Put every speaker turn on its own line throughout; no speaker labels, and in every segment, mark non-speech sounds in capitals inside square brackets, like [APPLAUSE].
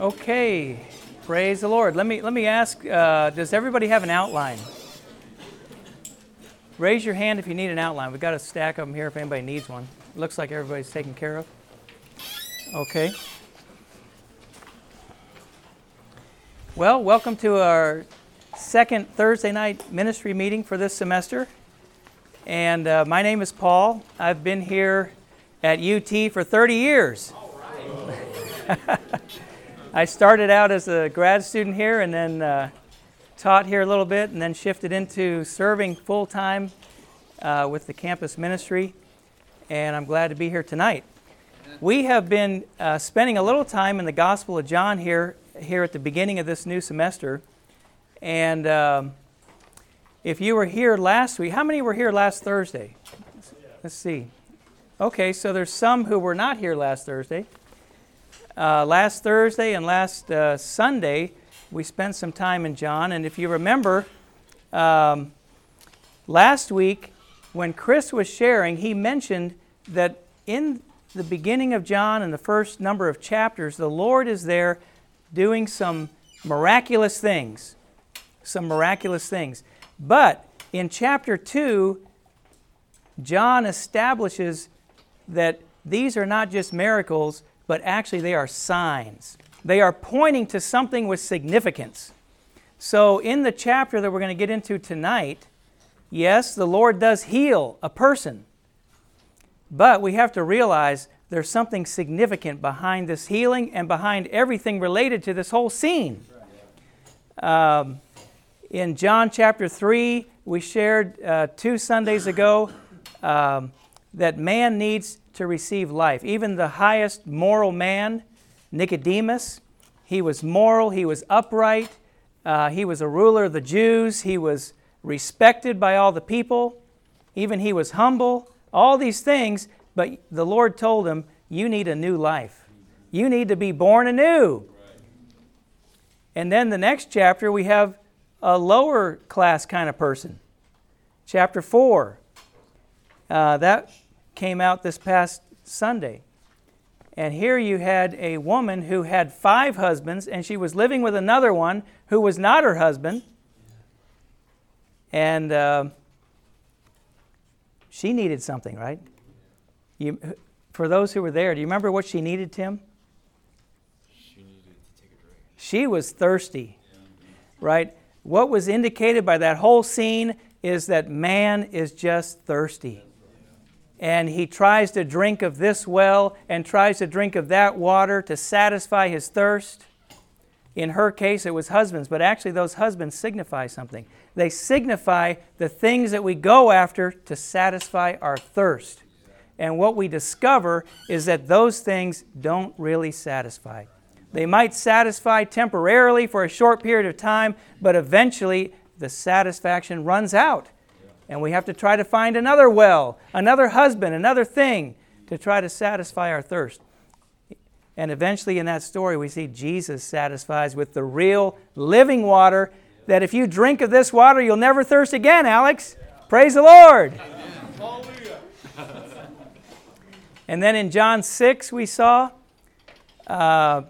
Okay, praise the Lord. Let me let me ask: uh, Does everybody have an outline? Raise your hand if you need an outline. We've got a stack of them here if anybody needs one. Looks like everybody's taken care of. Okay. Well, welcome to our second Thursday night ministry meeting for this semester. And uh, my name is Paul. I've been here at UT for 30 years. [LAUGHS] I started out as a grad student here and then uh, taught here a little bit and then shifted into serving full time uh, with the campus ministry. And I'm glad to be here tonight. We have been uh, spending a little time in the Gospel of John here, here at the beginning of this new semester. And um, if you were here last week, how many were here last Thursday? Let's see. Okay, so there's some who were not here last Thursday. Uh, last Thursday and last uh, Sunday, we spent some time in John. And if you remember, um, last week when Chris was sharing, he mentioned that in the beginning of John and the first number of chapters, the Lord is there doing some miraculous things. Some miraculous things. But in chapter 2, John establishes that these are not just miracles, but actually they are signs. They are pointing to something with significance. So, in the chapter that we're going to get into tonight, yes, the Lord does heal a person, but we have to realize there's something significant behind this healing and behind everything related to this whole scene. Um, in John chapter 3, we shared uh, two Sundays ago um, that man needs to receive life. Even the highest moral man, Nicodemus, he was moral, he was upright, uh, he was a ruler of the Jews, he was respected by all the people, even he was humble, all these things, but the Lord told him, You need a new life. You need to be born anew. And then the next chapter, we have a lower class kind of person. Chapter 4. Uh, that came out this past Sunday. And here you had a woman who had five husbands, and she was living with another one who was not her husband. And uh, she needed something, right? You, for those who were there, do you remember what she needed, Tim?
She needed to take a drink.
She was thirsty, right? What was indicated by that whole scene is that man is just thirsty and he tries to drink of this well and tries to drink of that water to satisfy his thirst. In her case, it was husbands, but actually, those husbands signify something. They signify the things that we go after to satisfy our thirst. And what we discover is that those things don't really satisfy. They might satisfy temporarily for a short period of time, but eventually the satisfaction runs out and we have to try to find another well, another husband, another thing to try to satisfy our thirst. And eventually, in that story, we see Jesus satisfies with the real living water that if you drink of this water, you'll never thirst again, Alex. Praise the Lord. and then in John 6, we saw, uh,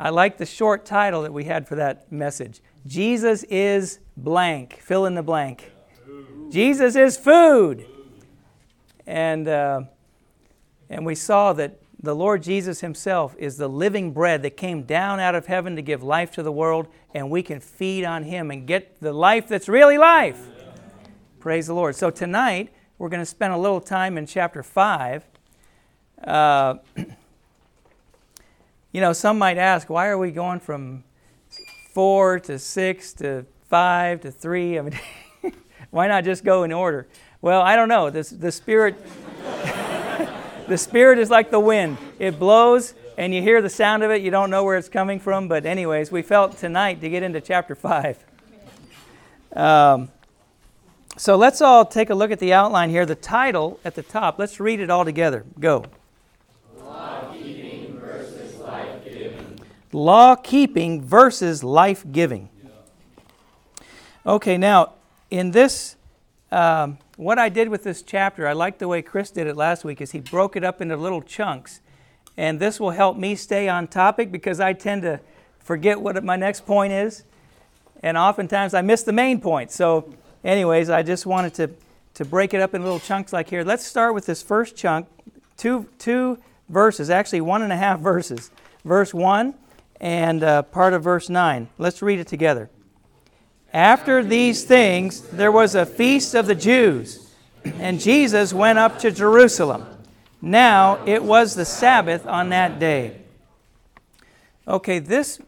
I like the short title that we had for that message Jesus is blank. Fill in the blank. Jesus is food. And, uh, and we saw that the Lord Jesus Himself is the living bread that came down out of heaven to give life to the world, and we can feed on Him and get the life that's really life. Praise the Lord. So tonight, we're going to spend a little time in chapter 5. Uh, [CLEARS THROAT] you know, some might ask, why are we going from 4 to 6 to 5 to 3? I mean, [LAUGHS] Why not just go in order? Well, I don't know. This, the Spirit, [LAUGHS] the Spirit is like the wind. It blows, and you hear the sound of it. You don't know where it's coming from. But, anyways, we felt tonight to get into chapter 5. Um, so let's all take a look at the outline here. The title at the top, let's read it all together. Go.
Law keeping versus life giving.
Law keeping versus life giving. Okay, now in this, um, what I did with this chapter, I like the way Chris did it last week, is he broke it up into little chunks. And this will help me stay on topic because I tend to forget what my next point is. And oftentimes I miss the main point. So, anyways, I just wanted to, to break it up in little chunks like here. Let's start with this first chunk, two, two verses, actually one and a half [LAUGHS] verses. Verse 1 and uh, part of verse 9. Let's read it together. After these things, there was a feast of the Jews, and Jesus went up to Jerusalem. Now it was the Sabbath on that day. Okay, this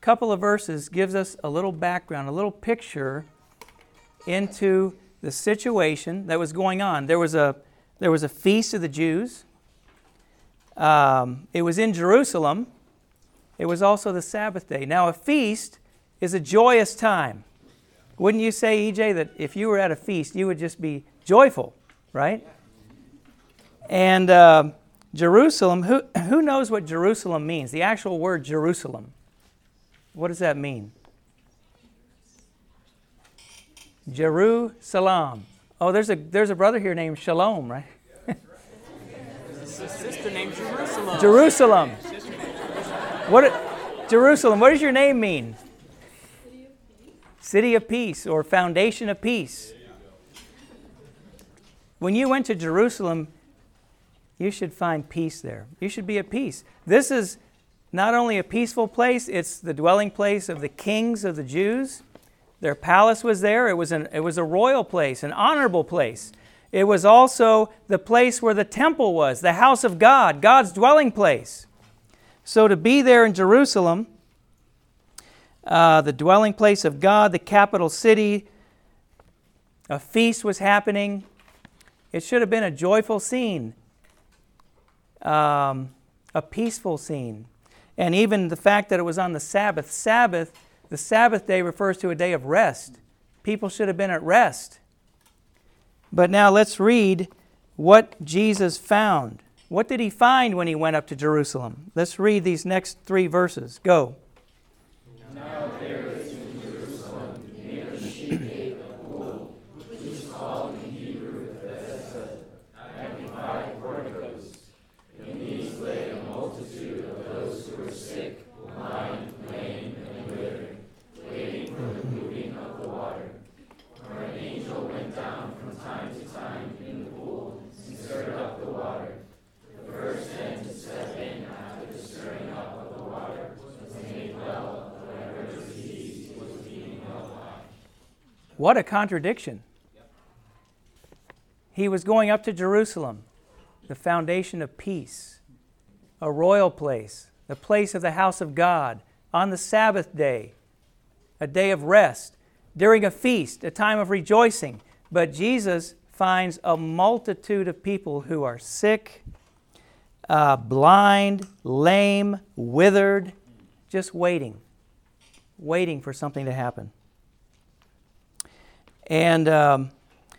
couple of verses gives us a little background, a little picture into the situation that was going on. There was a there was a feast of the Jews. Um, it was in Jerusalem. It was also the Sabbath day. Now, a feast is a joyous time. Wouldn't you say, EJ, that if you were at a feast, you would just be joyful, right? And uh, Jerusalem, who, [CLEARS THROAT] who knows what Jerusalem means? The actual word Jerusalem. What does that mean? Jerusalem. Oh, there's a, there's a brother here named Shalom, right?
There's a sister named Jerusalem.
Jerusalem. What, Jerusalem, what does your name mean? City of Peace or Foundation of Peace. When you went to Jerusalem, you should find peace there. You should be at peace. This is not only a peaceful place, it's the dwelling place of the kings of the Jews. Their palace was there. It was, an, it was a royal place, an honorable place. It was also the place where the temple was, the house of God, God's dwelling place. So to be there in Jerusalem, uh, the dwelling place of God, the capital city, a feast was happening. It should have been a joyful scene um, a peaceful scene. And even the fact that it was on the Sabbath, Sabbath, the Sabbath day refers to a day of rest. People should have been at rest. But now let's read what Jesus found. What did he find when he went up to Jerusalem? Let's read these next three verses. Go.
Now there is in Jerusalem near the sheep gate a pool, which is called in Hebrew Bethesda, having five porticos. In these lay a multitude of those who were sick, blind, lame, and withered, waiting for the moving of the water. For an angel went down from time to time in the pool and stirred up the water. The first then to step in after the stirring up of the water was made well of whatever disease he was being held by.
What a contradiction. He was going up to Jerusalem, the foundation of peace, a royal place, the place of the house of God, on the Sabbath day, a day of rest, during a feast, a time of rejoicing. But Jesus finds a multitude of people who are sick, uh, blind, lame, withered, just waiting, waiting for something to happen. And um,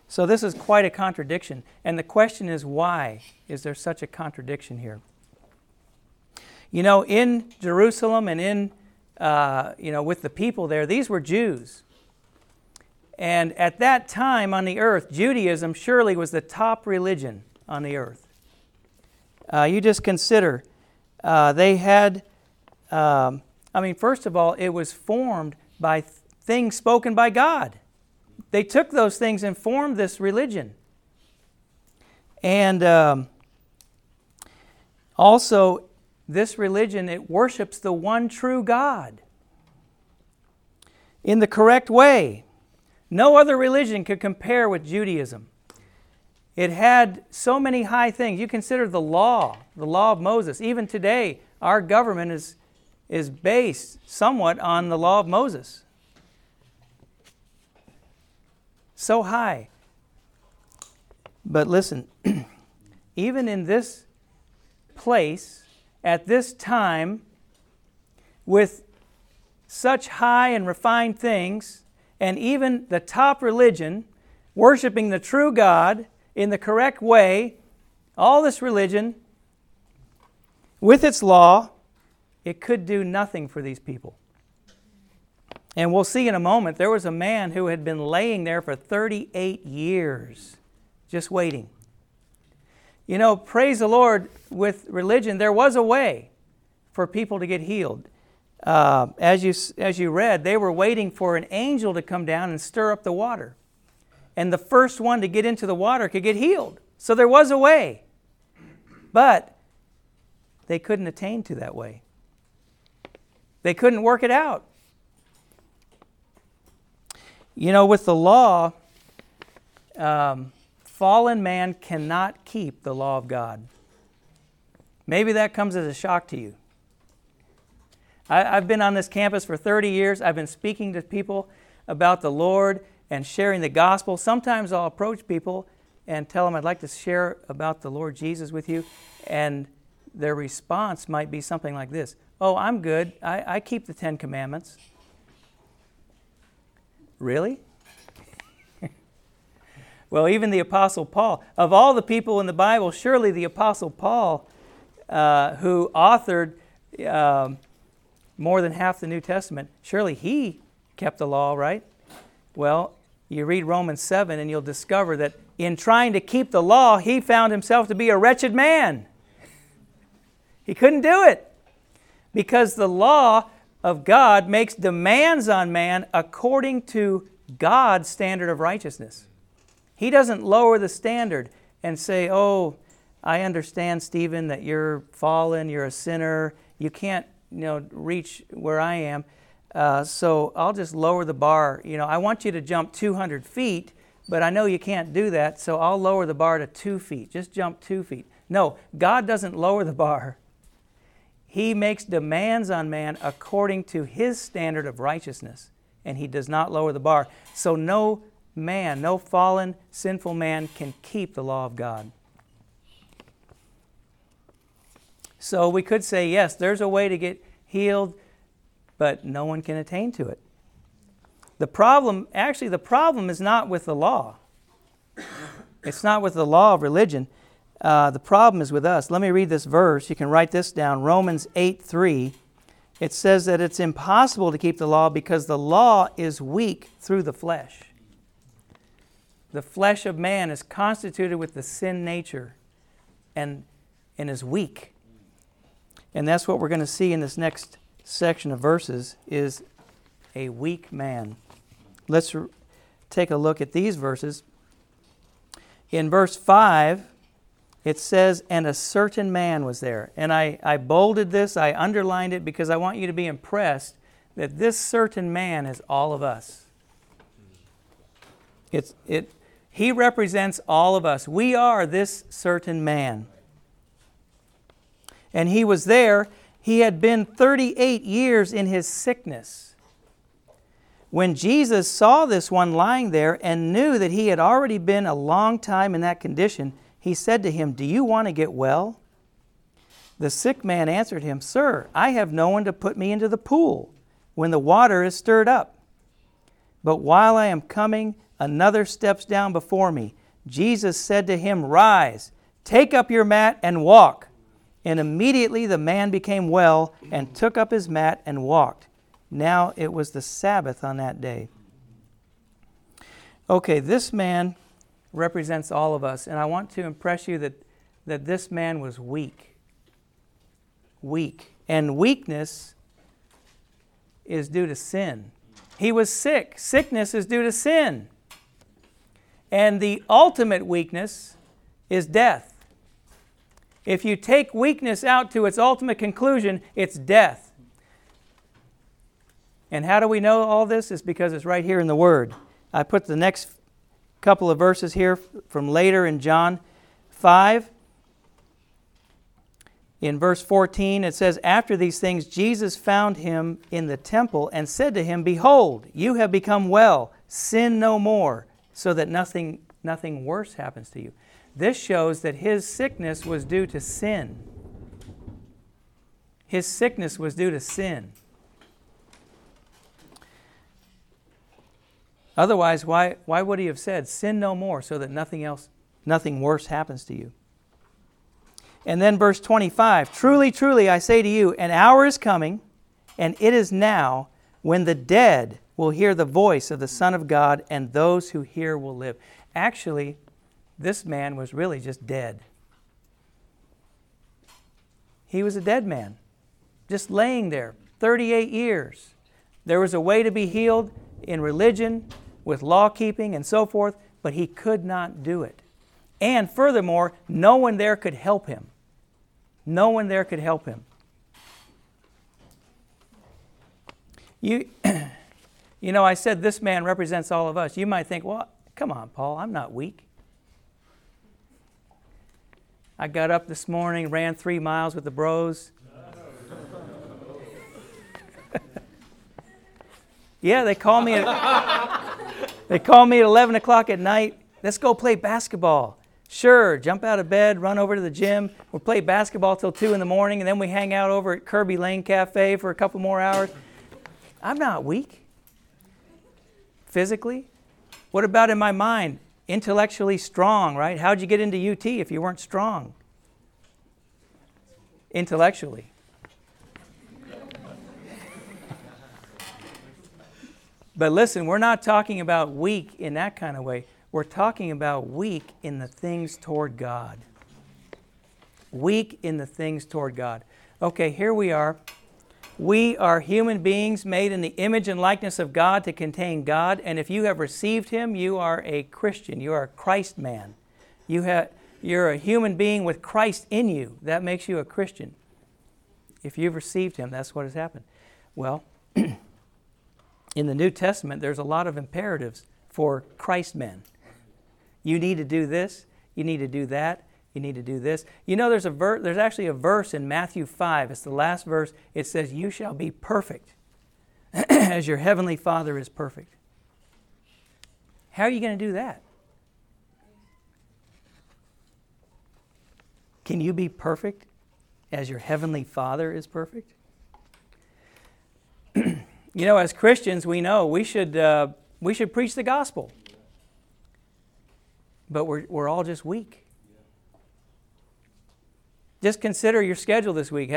so this is quite a contradiction. And the question is why is there such a contradiction here? You know, in Jerusalem and in, uh, you know, with the people there, these were Jews. And at that time on the earth, Judaism surely was the top religion on the earth. Uh, you just consider, uh, they had, um, I mean, first of all, it was formed by th- things spoken by God. They took those things and formed this religion. And um, also, this religion, it worships the one true God in the correct way. No other religion could compare with Judaism. It had so many high things. You consider the law, the law of Moses. Even today, our government is, is based somewhat on the law of Moses. So high. But listen, [CLEARS THROAT] even in this place, at this time, with such high and refined things, and even the top religion, worshiping the true God in the correct way, all this religion, with its law, it could do nothing for these people. And we'll see in a moment, there was a man who had been laying there for 38 years, just waiting. You know, praise the Lord, with religion, there was a way for people to get healed. uh, as, you, as you read, they were waiting for an angel to come down and stir up the water. And the first one to get into the water could get healed. So there was a way. But they couldn't attain to that way, they couldn't work it out. You know, with the law, um, fallen man cannot keep the law of God. Maybe that comes as a shock to you. I, have been on this campus for 30 years. I've been speaking to people about the Lord and sharing the gospel. Sometimes I'll approach people and tell them I'd like to share about the Lord Jesus with you, and their response might be something like this Oh, I'm good. I, I keep the Ten Commandments. Really? [LAUGHS] well, even the Apostle Paul, of all the people in the Bible, surely the Apostle Paul, uh, who authored um, more than half the New Testament, surely he kept the law, right? Well, you read Romans 7 and you'll discover that in trying to keep the law, he found himself to be a wretched man. [LAUGHS] He couldn't do it because the law of God makes demands on man according to God's standard of righteousness. He doesn't lower the standard and say, Oh, I understand, Stephen, that you're fallen, you're a sinner, you can't you know, reach where I am. Uh, so I'll just lower the bar. You know, I want you to jump 200 feet, but I know you can't do that, so I'll lower the bar to two feet. Just jump two feet. No, God doesn't lower the bar. He makes demands on man according to his standard of righteousness, and he does not lower the bar. So no man, no fallen, sinful man can keep the law of God. So we could say, yes, there's a way to get healed, but no one can attain to it. The problem, actually, the problem is not with the law. It's not with the law of religion. Uh, the problem is with us. Let me read this verse. You can write this down Romans 8 3. It says that it's impossible to keep the law because the law is weak through the flesh. The flesh of man is constituted with the sin nature and, and is weak. And that's what we're going to see in this next section of verses is a weak man. Let's take a look at these verses. In verse 5, it says, And a certain man was there. And I, I bolded this, I underlined it because I want you to be impressed that this certain man is all of us. It's, it, he represents all of us. We are this certain man and he was there. He had been 38 years in his sickness. When Jesus saw this one lying there and knew that he had already been a long time in that condition, he said to him, Do you want to get well? The sick man answered him, Sir, I have no one to put me into the pool when the water is stirred up. But while I am coming, another steps down before me. Jesus said to him, Rise, take up your mat and walk. And immediately the man became well and took up his mat and walked. Now it was the Sabbath on that day. Okay, this man represents all of us, and I want to impress you that, that this man was weak. Weak. And weakness is due to sin. He was sick. Sickness is due to sin. And the ultimate weakness is death. If you take weakness out to its ultimate conclusion, it's death. And how do we know all this? Is because it's right here in the Word. I put the next couple of verses here from later in John 5. In verse 14, it says, After these things, Jesus found him in the temple and said to him, Behold, you have become well. Sin no more, so that nothing, nothing worse happens to you. This shows that his sickness was due to sin. His sickness was due to sin. Otherwise, why, why would he have said, Sin no more, so that nothing else, nothing worse happens to you? And then verse 25 Truly, truly, I say to you, an hour is coming, and it is now, when the dead will hear the voice of the Son of God, and those who hear will live. Actually, this man was really just dead. He was a dead man, just laying there, 38 years. There was a way to be healed in religion, with law keeping, and so forth, but he could not do it. And furthermore, no one there could help him. No one there could help him. You, [CLEARS THROAT] you know, I said this man represents all of us. You might think, well, come on, Paul, I'm not weak. I got up this morning, ran three miles with the bros. [LAUGHS] yeah, they call me at, [LAUGHS] they call me at 11 o'clock at night. Let's go play basketball. Sure, jump out of bed, run over to the gym. We'll play basketball till 2 in the morning, and then we hang out over at Kerbey Lane Cafe for a couple more hours. I'm not weak physically. What about in my mind? Intellectually strong, right? How'd you get into UT if you weren't strong? Intellectually. But listen, we're not talking about weak in that kind of way. We're talking about weak in the things toward God. Weak in the things toward God. Okay, here we are. We are human beings made in the image and likeness of God to contain God. And if you have received Him, you are a Christian. You are a Christ man. You have, you're a human being with Christ in you. That makes you a Christian. If you've received Him, that's what has happened. Well, [CLEARS THROAT] in the New Testament, there's a lot of imperatives for Christ men. You need to do this, you need to do that, you need to do this. You know, there's a ver- there's actually a verse in Matthew 5. It's the last verse. It says, "You shall be perfect, [CLEARS THROAT] as your heavenly Father is perfect." How are you going to do that? Can you be perfect as your heavenly Father is perfect? [CLEARS THROAT] you know, as Christians, we know we should uh, we should preach the gospel, but we're we're all just weak. Just consider your schedule this week.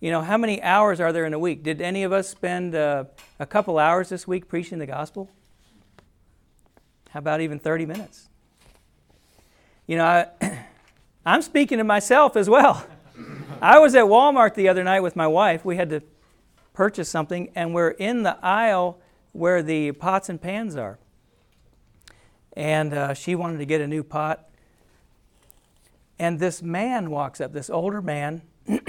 You know, how many hours are there in a week? Did any of us spend uh, a couple hours this week preaching the gospel? How about even 30 minutes? You know, I, [CLEARS THROAT] I'm speaking to myself as well. [LAUGHS] I was at Walmart the other night with my wife. We had to purchase something, and we're in the aisle where the pots and pans are. And uh, she wanted to get a new pot. And this man walks up, this older man, [CLEARS THROAT]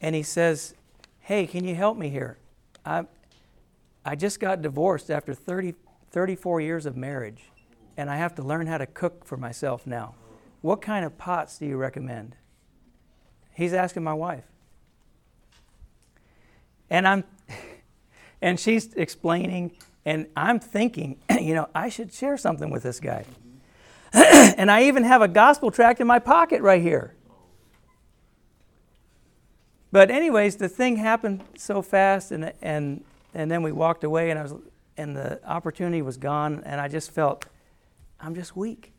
and he says, Hey, can you help me here? I, I just got divorced after 30, 34 years of marriage, and I have to learn how to cook for myself now. What kind of pots do you recommend? He's asking my wife. And I'm and she's explaining and I'm thinking, [CLEARS THROAT] you know, I should share something with this guy. [CLEARS THROAT] and I even have a gospel tract in my pocket right here. But anyways, the thing happened so fast, and and and then we walked away, and I was, and the opportunity was gone, and I just felt, I'm just weak.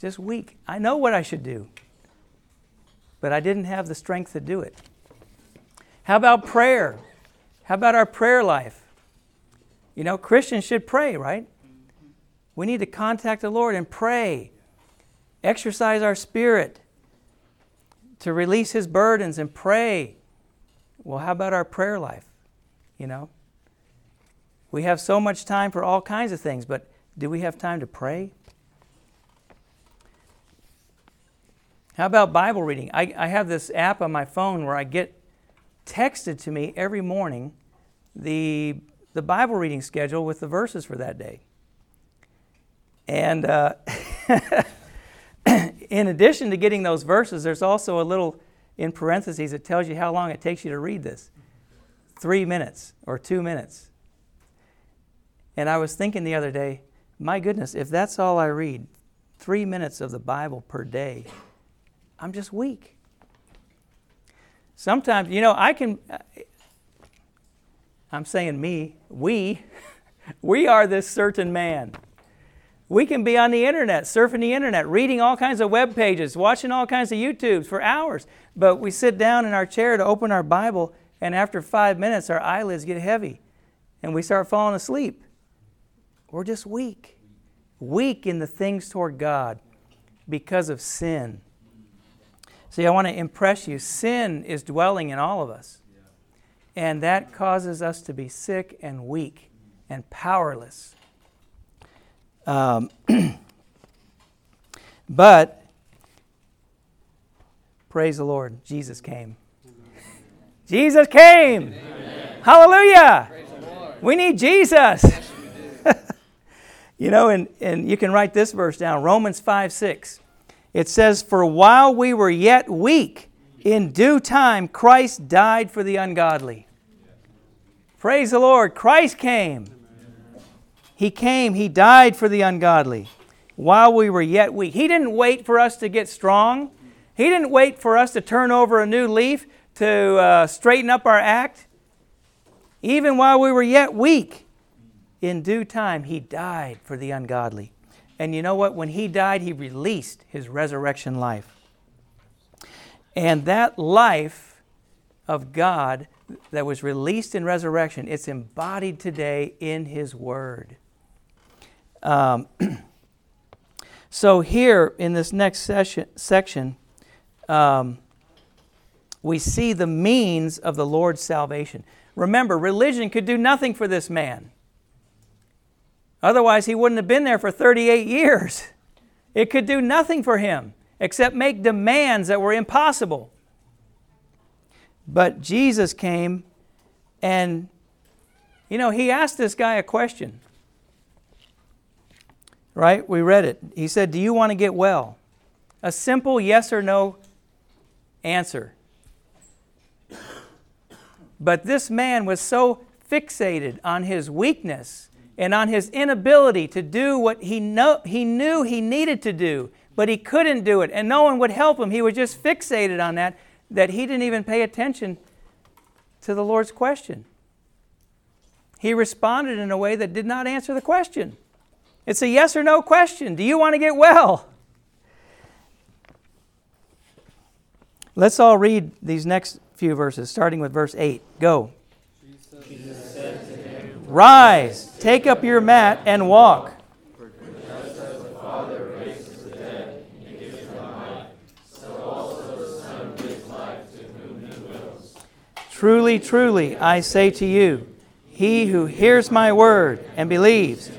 Just weak. I know what I should do, but I didn't have the strength to do it. How about prayer? How about our prayer life? You know, Christians should pray, right? We need to contact the Lord and pray, exercise our spirit to release His burdens and pray. Well, how about our prayer life? You know, we have so much time for all kinds of things, but do we have time to pray? How about Bible reading? I, I have this app on my phone where I get texted to me every morning the, the Bible reading schedule with the verses for that day. And uh, [LAUGHS] in addition to getting those verses, there's also a little in parentheses that tells you how long it takes you to read this three minutes or two minutes. And I was thinking the other day, my goodness, if that's all I read, three minutes of the Bible per day, I'm just weak. Sometimes, you know, I can, uh, I'm saying me, we, [LAUGHS] we are this certain man. We can be on the internet, surfing the internet, reading all kinds of web pages, watching all kinds of YouTubes for hours. But we sit down in our chair to open our Bible, and after five minutes, our eyelids get heavy and we start falling asleep. We're just weak. Weak in the things toward God because of sin. See, I want to impress you sin is dwelling in all of us. And that causes us to be sick and weak and powerless. Um, [CLEARS THROAT] but, praise the Lord, Jesus came. Jesus came. Amen. Hallelujah. We need Jesus. [LAUGHS] you know, and, and you can write this verse down Romans 5 6. It says, For while we were yet weak, in due time Christ died for the ungodly. Praise the Lord. Christ came. He came, He died for the ungodly while we were yet weak. He didn't wait for us to get strong, He didn't wait for us to turn over a new leaf, to uh, straighten up our act. Even while we were yet weak, in due time, He died for the ungodly. And you know what? When He died, He released His resurrection life. And that life of God that was released in resurrection, it's embodied today in His Word. Um, [CLEARS THROAT] so, here in this next session, section, um, we see the means of the Lord's salvation. Remember, religion could do nothing for this man. Otherwise, he wouldn't have been there for 38 years. It could do nothing for him except make demands that were impossible. But Jesus came and, you know, he asked this guy a question. Right? We read it. He said, Do you want to get well? A simple yes or no answer. But this man was so fixated on his weakness and on his inability to do what he, know, he knew he needed to do, but he couldn't do it, and no one would help him. He was just fixated on that, that he didn't even pay attention to the Lord's question. He responded in a way that did not answer the question. It's a yes or no question. Do you want to get well? Let's all read these next few verses, starting with verse 8. Go. Rise, take up your mat, and walk. Truly, truly, I say to you, he who hears my word and believes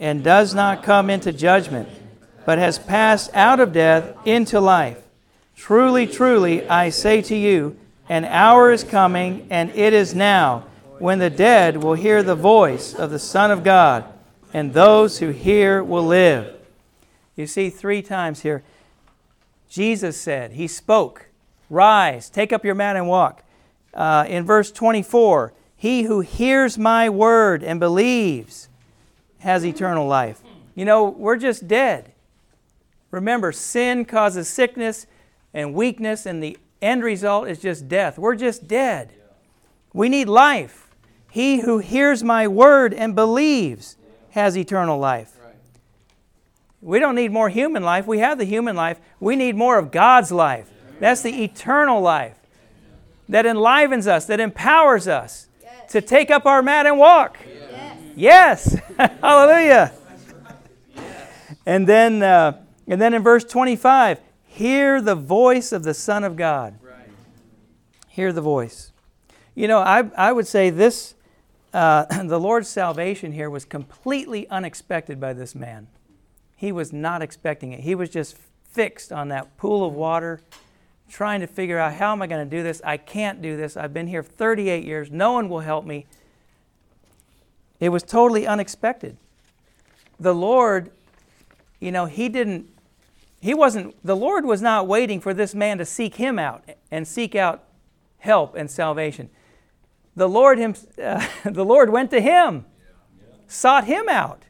and does not come into judgment, but has passed out of death into life. Truly, truly, I say to you, an hour is coming, and it is now, when the dead will hear the voice of the Son of God, and those who hear will live. You see, three times here, Jesus said, He spoke, Rise, take up your mat and walk. Uh, in verse 24, He who hears my word and believes has eternal life. You know, we're just dead. Remember, sin causes sickness, and weakness, and the end result is just death. We're just dead. We need life. He who hears my word and believes has eternal life. We don't need more human life. We have the human life. We need more of God's life. That's the eternal life that enlivens us, that empowers us to take up our mat and walk. Yes. yes. [LAUGHS] Hallelujah. And then, uh, and then in verse 25, Hear the voice of the Son of God. Right. Hear the voice. You know, I, I would say this uh, [CLEARS THROAT] the Lord's salvation here was completely unexpected by this man. He was not expecting it. He was just fixed on that pool of water, trying to figure out how am I going to do this? I can't do this. I've been here 38 years. No one will help me. It was totally unexpected. The Lord, you know, He didn't he wasn't, the Lord was not waiting for this man to seek him out and seek out help and salvation. The Lord, him, uh, [LAUGHS] the Lord went to him, sought him out,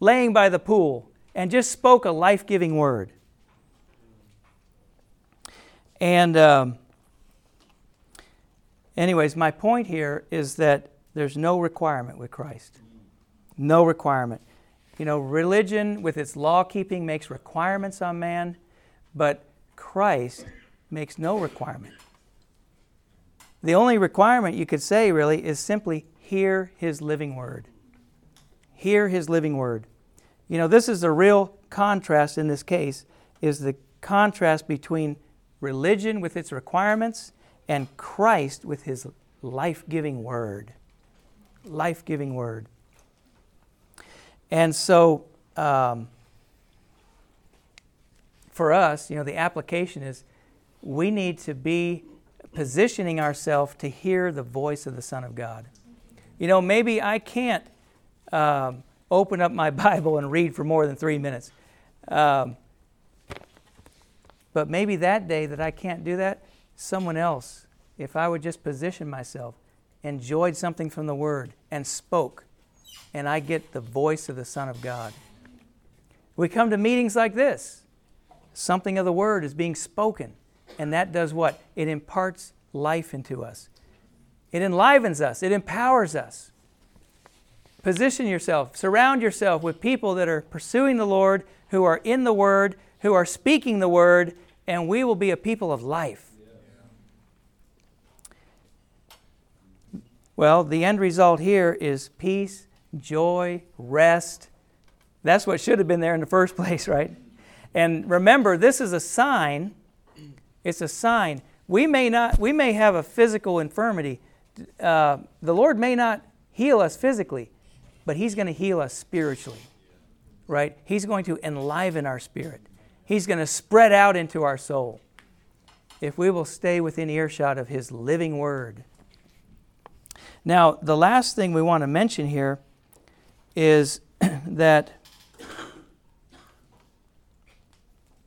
laying by the pool, and just spoke a life giving word. And, um, anyways, my point here is that there's no requirement with Christ. No requirement. You know, religion with its law keeping makes requirements on man, but Christ makes no requirement. The only requirement you could say, really, is simply hear his living word. Hear his living word. You know, this is a real contrast in this case, is the contrast between religion with its requirements and Christ with his life giving word. Life giving word. And so, um, for us, you know, the application is we need to be positioning ourselves to hear the voice of the Son of God. You know, maybe I can't um, open up my [LAUGHS] Bible and read for more than three minutes. Um, but maybe that day that I can't do that, someone else, if I would just position myself, enjoyed something from the Word and spoke, and I get the voice of the Son of God. We come to meetings like this. Something of the Word is being spoken, and that does what? It imparts life into us. It enlivens us, it empowers us. Position yourself, surround yourself with people that are pursuing the Lord, who are in the Word, who are speaking the Word, and we will be a people of life. Well, the end result here is peace, joy, rest. That's what should have been there in the first [LAUGHS] place, right? And remember, this is a sign. It's a sign. We may not. We may have a physical infirmity. Uh, the Lord may not heal us physically, but He's going to heal us spiritually, right? He's going to enliven our spirit. He's going to spread out into our soul if we will stay within earshot of His living Word. Now, the last thing we want to mention here is [CLEARS THROAT] that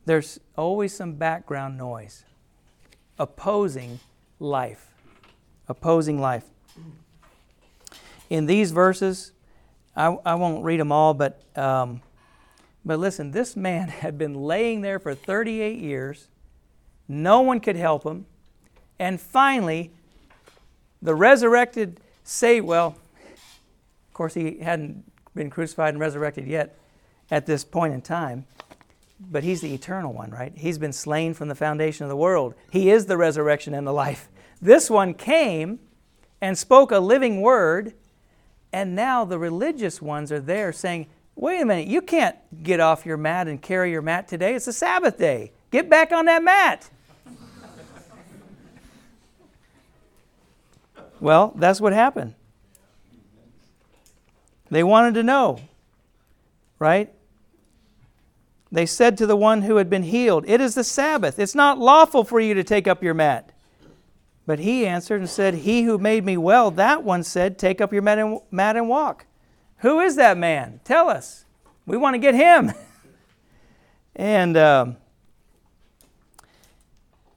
there's always some background noise opposing life. Opposing life. In these verses, I, I won't read them all, but, um, but listen, this man [LAUGHS] had been laying there for 38 years. No one could help him. And finally, the resurrected say, well, of course, he hadn't been crucified and resurrected yet at this point in time, but he's the eternal one, right? He's been slain from the foundation of the world. He is the resurrection and the life. This one came and spoke a living word, and now the religious ones are there saying, wait a minute, you can't get off your mat and carry your mat today. It's a Sabbath day. Get back on that mat. Well, that's what happened. They wanted to know, right? They said to the one who had been healed, It is the Sabbath. It's not lawful for you to take up your mat. But he answered and said, He who made me well, that one said, Take up your mat and, walk. Who is that man? Tell us. We want to get him. [LAUGHS] and, um,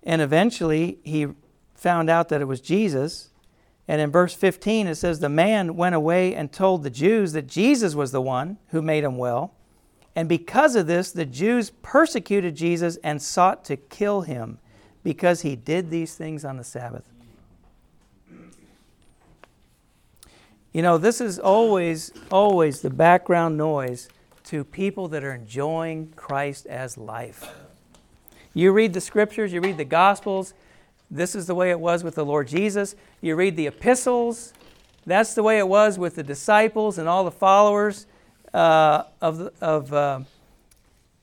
and eventually he found out that it was Jesus. And in verse 15, it says, The man went away and told the Jews that Jesus was the one who made him well. And because of this, the Jews persecuted Jesus and sought to kill him because he did these things on the Sabbath. You know, this is always, always the background noise to people that are enjoying Christ as life. You read the scriptures, you read the Gospels, this is the way it was with the Lord Jesus. You read the epistles, that's the way it was with the disciples and all the followers uh, of, of uh,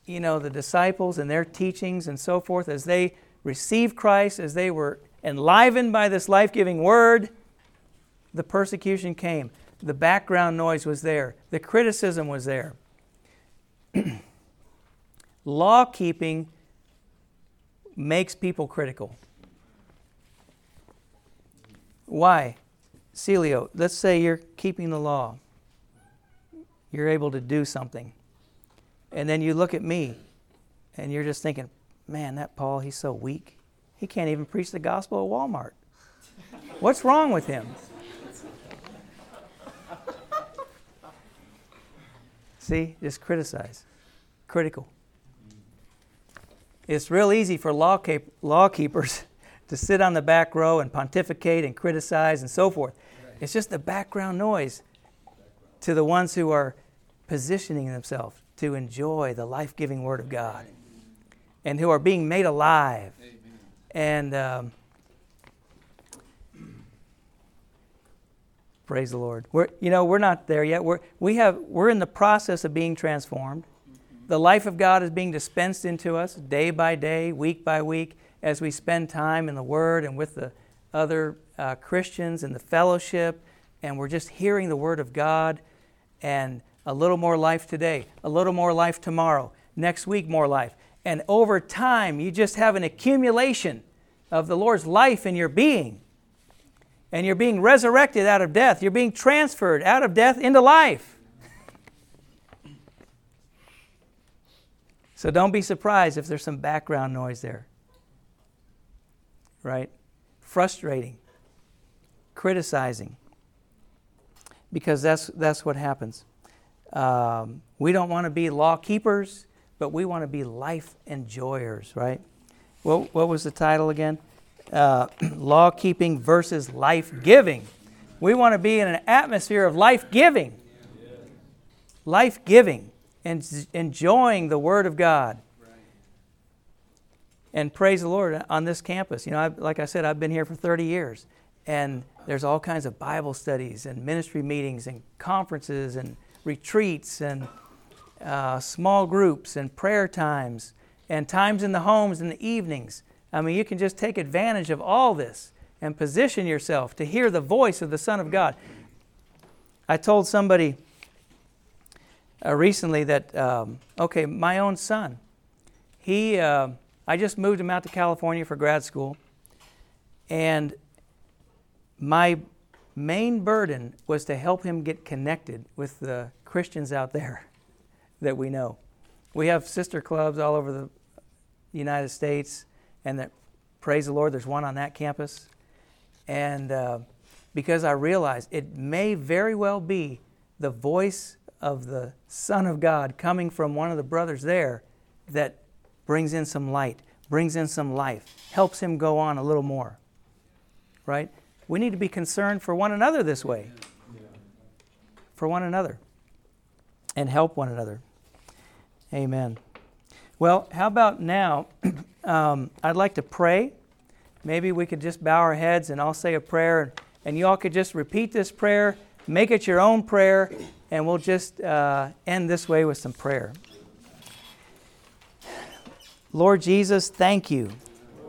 you know, the disciples and their teachings and so forth as they received Christ, as they were enlivened by this life giving word. The persecution came. The background noise was there. The criticism was there. [CLEARS THROAT] Law keeping makes people critical. Why? Celio, let's say you're keeping the law. You're able to do something. And then you look at me and you're just thinking, man, that Paul, he's so weak. He can't even preach the gospel at Walmart. What's wrong with him? See, just criticize. Critical. It's real easy for law, keep, law keepers to sit on the back row and pontificate and criticize and so forth. It's just the background noise to the ones who are positioning themselves to enjoy the life giving Word of God and who are being made alive. And um, praise the Lord. We're, you know, we're not there yet. We're, we have, we're in the process of being transformed. the life of God is being dispensed into us day by day, week by week, as we spend time in the Word and with the other uh, Christians in the fellowship, and we're just hearing the Word of God, and a little more life today, a little more life tomorrow, next week, more life. And over time, you just have an accumulation of the Lord's life in your being. And you're being resurrected out of death. You're being transferred out of death into life. So don't be surprised if there's some background noise there. Right? Frustrating, criticizing, because that's, that's what happens. Um, we don't want to be law keepers, but we want to be life enjoyers, right? What, what was the title again? Uh, [CLEARS THROAT] law keeping versus life giving. We want to be in an atmosphere of life giving. Life giving and enjoying the Word of God. And praise the Lord on this campus. You know, I, like I said, I've been here for 30 years, and there's all kinds of Bible studies and ministry meetings and conferences and retreats and uh, small groups and prayer times and times in the homes in the evenings. I mean, you can just take advantage of all this and position yourself to hear the voice of the Son of God. I told somebody uh, recently that, um, okay, my own son, he, uh, I just moved him out to California for grad school, and my main burden was to help him get connected with the Christians out there [LAUGHS] that we know. We have sister clubs all over the United States, and that, praise the Lord, there's one on that campus. And uh, because I realized it may very well be the voice of the Son of God coming from one of the brothers there that brings in some light, brings in some life, helps him go on a little more. Right? We need to be concerned for one another this way. For one another. And help one another. Amen. Well, how about now? [CLEARS THROAT] um, I'd like to pray. Maybe we could just bow our heads and I'll say a prayer, and you all could just repeat this prayer, make it your own prayer, and we'll just uh, end this way with some prayer. Lord Jesus, thank you.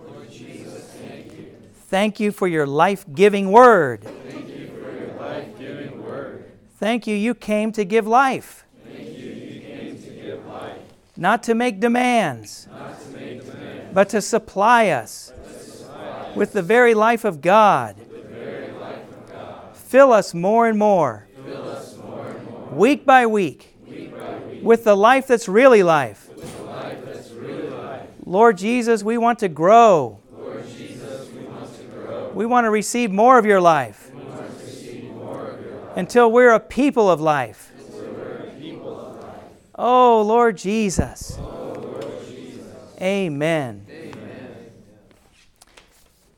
Lord Jesus, thank you.
Thank you for your life giving word.
Thank you for your life giving word.
Thank you, you came to give life.
Thank you, you came to give life.
Not to make demands,
Not to make demands,
but to supply us
to supply us
with the very life of God.
the very life of God.
Fill us more and more,
us
week by week, with the life that's really life.
with the life that's really life.
Lord Jesus, we want to grow.
Lord Jesus, we want to grow.
We want to receive more of your life
We want to receive more of your life.
until we're a people of life.
People of life.
Oh, Lord Jesus.
Oh, Lord Jesus.
Amen.